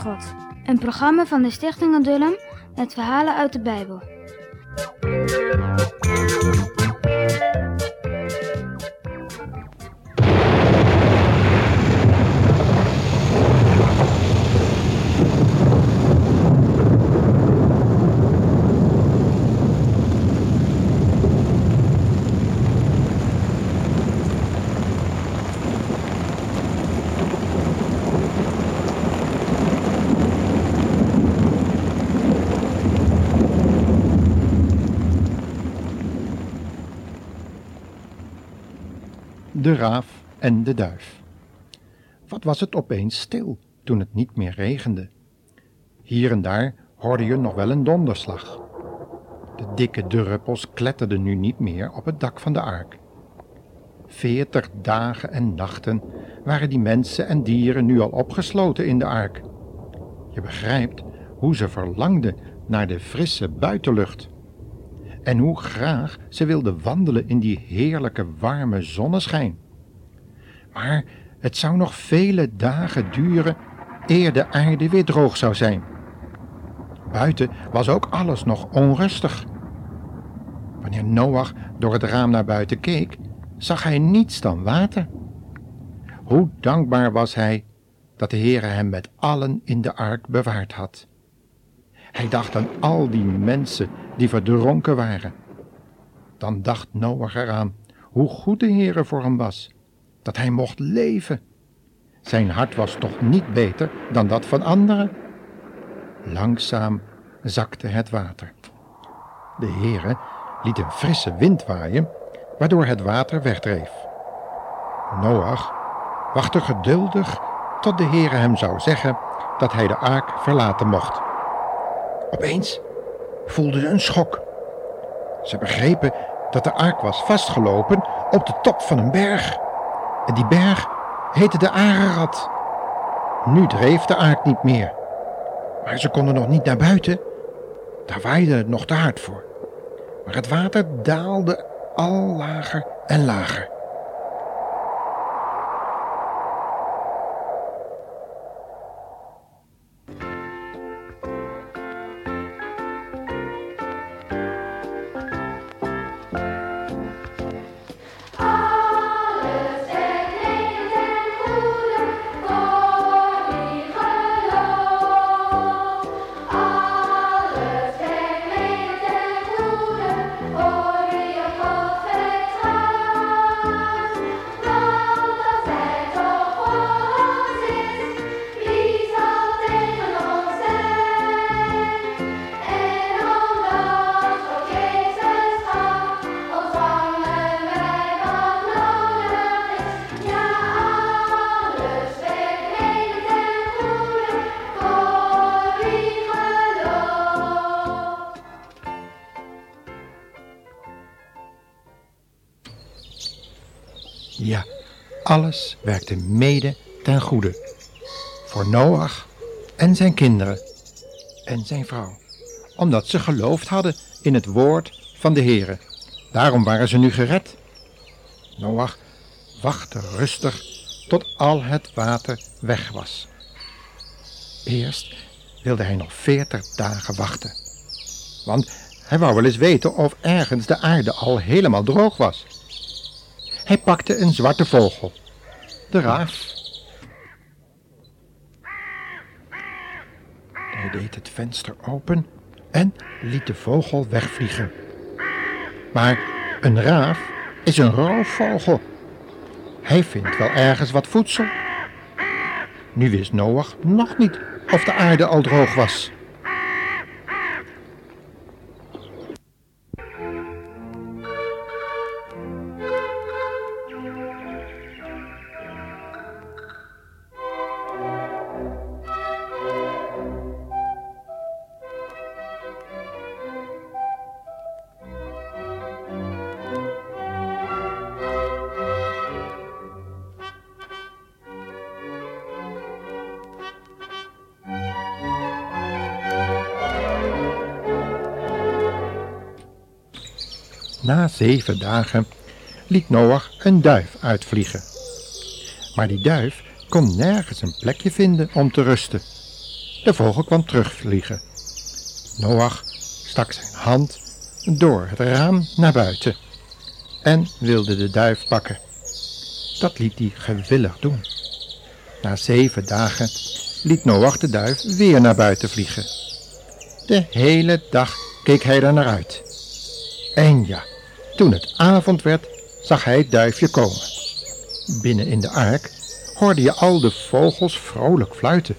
God. Een programma van de Stichting Adullam met verhalen uit de Bijbel. De raaf en de duif. Wat was het opeens stil toen het niet meer regende. Hier en daar hoorde je nog wel een donderslag. De dikke druppels kletterden nu niet meer op het dak van de ark. Veertig dagen en nachten waren die mensen en dieren nu al opgesloten in de ark. Je begrijpt hoe ze verlangden naar de frisse buitenlucht en hoe graag ze wilde wandelen in die heerlijke warme zonneschijn. Maar het zou nog vele dagen duren eer de aarde weer droog zou zijn. Buiten was ook alles nog onrustig. Wanneer Noach door het raam naar buiten keek, zag hij niets dan water. Hoe dankbaar was hij dat de Heere hem met allen in de ark bewaard had. Hij dacht aan al die mensen die verdronken waren. Dan dacht Noach eraan hoe goed de Heere voor hem was, dat hij mocht leven. Zijn hart was toch niet beter dan dat van anderen? Langzaam zakte het water. De Heere liet een frisse wind waaien, waardoor het water wegdreef. Noach wachtte geduldig tot de Heere hem zou zeggen dat hij de ark verlaten mocht. Opeens voelden ze een schok. Ze begrepen dat de ark was vastgelopen op de top van een berg. En die berg heette de Ararat. Nu dreef de ark niet meer. Maar ze konden nog niet naar buiten. Daar waaide het nog te hard voor. Maar het water daalde al lager en lager. Ja, alles werkte mede ten goede. Voor Noach en zijn kinderen en zijn vrouw. Omdat ze geloofd hadden in het woord van de Heere. Daarom waren ze nu gered. Noach wachtte rustig tot al het water weg was. Eerst wilde hij nog veertig dagen wachten. Want hij wou wel eens weten of ergens de aarde al helemaal droog was. Hij pakte een zwarte vogel, de raaf. Hij deed het venster open en liet de vogel wegvliegen. Maar een raaf is een roofvogel. Hij vindt wel ergens wat voedsel. Nu wist Noach nog niet of de aarde al droog was. Na zeven dagen liet Noach een duif uitvliegen. Maar die duif kon nergens een plekje vinden om te rusten. De vogel kwam terugvliegen. Noach stak zijn hand door het raam naar buiten en wilde de duif pakken. Dat liet hij gewillig doen. Na zeven dagen liet Noach de duif weer naar buiten vliegen. De hele dag keek hij er naar uit. En ja, toen het avond werd, zag hij het duifje komen. Binnen in de ark hoorde je al de vogels vrolijk fluiten,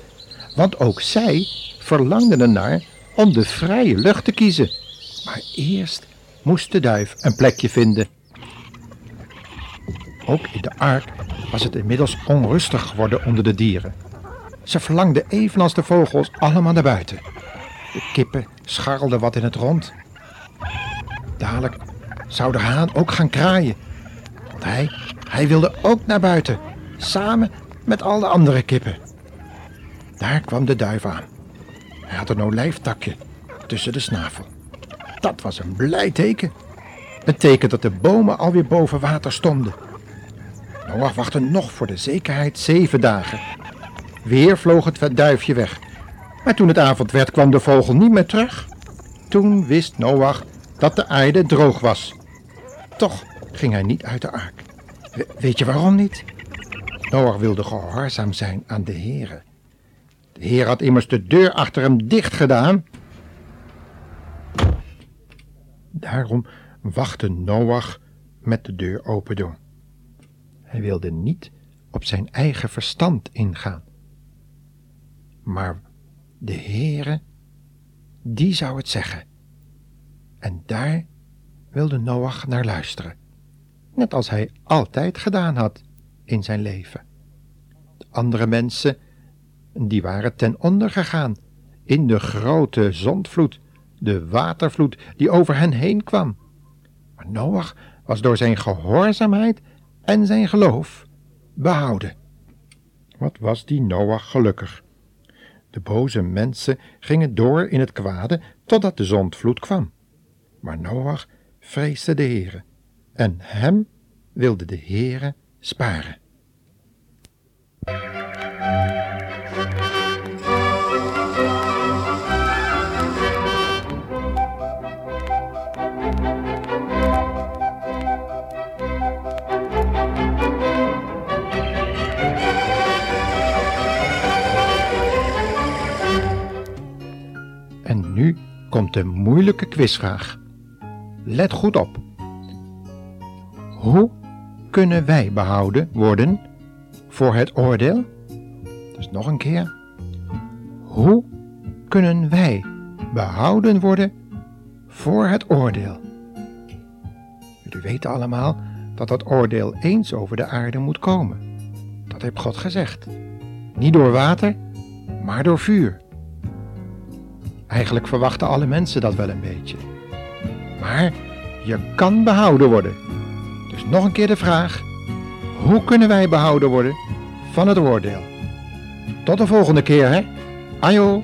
want ook zij verlangden ernaar om de vrije lucht te kiezen. Maar eerst moest de duif een plekje vinden. Ook in de ark was het inmiddels onrustig geworden onder de dieren. Ze verlangden evenals de vogels allemaal naar buiten. De kippen scharrelden wat in het rond. Dadelijk zou de haan ook gaan kraaien. Want hij, hij wilde ook naar buiten, samen met al de andere kippen. Daar kwam de duif aan. Hij had een olijftakje tussen de snavel. Dat was een blij teken. Een teken dat de bomen alweer boven water stonden. Noach wachtte nog voor de zekerheid zeven dagen. Weer vloog het duifje weg. Maar toen het avond werd, kwam de vogel niet meer terug. Toen wist Noach dat de aarde droog was. Toch ging hij niet uit de ark. weet je waarom niet? Noach wilde gehoorzaam zijn aan de Heere. De Heer had immers de deur achter hem dicht gedaan. Daarom wachtte Noach met de deur open doen. Hij wilde niet op zijn eigen verstand ingaan. Maar de Heere, die zou het zeggen. En daar wilde Noach naar luisteren, net als hij altijd gedaan had in zijn leven. De andere mensen, die waren ten onder gegaan in de grote zondvloed, de watervloed die over hen heen kwam. Maar Noach was door zijn gehoorzaamheid en zijn geloof behouden. Wat was die Noach gelukkig. De boze mensen gingen door in het kwade totdat de zondvloed kwam. Maar Noach vreesde de Heere en hem wilde de Heere sparen. En nu komt de moeilijke quizvraag. Let goed op. Hoe kunnen wij behouden worden voor het oordeel? Dus nog een keer. Hoe kunnen wij behouden worden voor het oordeel? Jullie weten allemaal dat dat oordeel eens over de aarde moet komen. Dat heeft God gezegd. Niet door water, maar door vuur. Eigenlijk verwachten alle mensen dat wel een beetje. Maar je kan behouden worden. Dus nog een keer de vraag: hoe kunnen wij behouden worden van het oordeel? Tot de volgende keer, hè? Ajo!